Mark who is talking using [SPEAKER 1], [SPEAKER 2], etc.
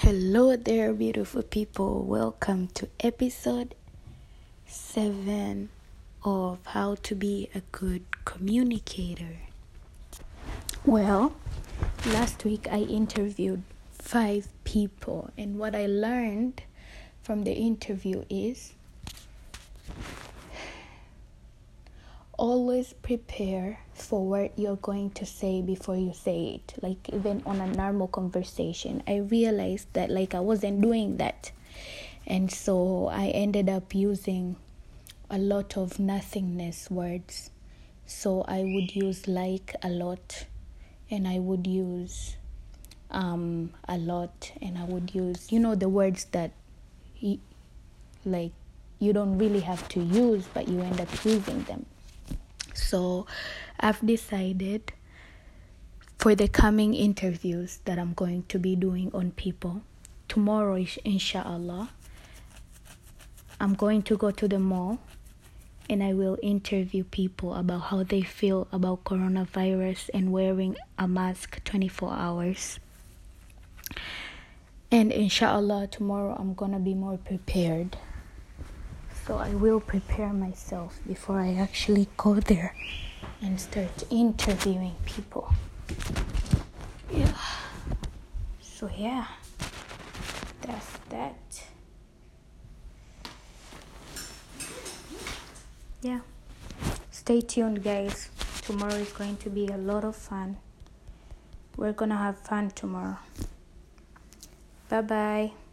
[SPEAKER 1] Hello there, beautiful people. Welcome to episode 7 of How to Be a Good Communicator. Well, last week I interviewed five people, and what I learned from the interview is always prepare for what you're going to say before you say it like even on a normal conversation. I realized that like i wasn't doing that. And so i ended up using a lot of nothingness words. So i would use like a lot and i would use um a lot and i would use you know the words that like you don't really have to use but you end up using them so I've decided for the coming interviews that I'm going to be doing on people tomorrow, inshallah, I'm going to go to the mall and I will interview people about how they feel about coronavirus and wearing a mask 24 hours. And inshallah, tomorrow I'm gonna be more prepared so I will prepare myself before I actually go there and start interviewing people. Yeah. So yeah. That's that. Yeah. Stay tuned guys. Tomorrow is going to be a lot of fun. We're going to have fun tomorrow. Bye bye.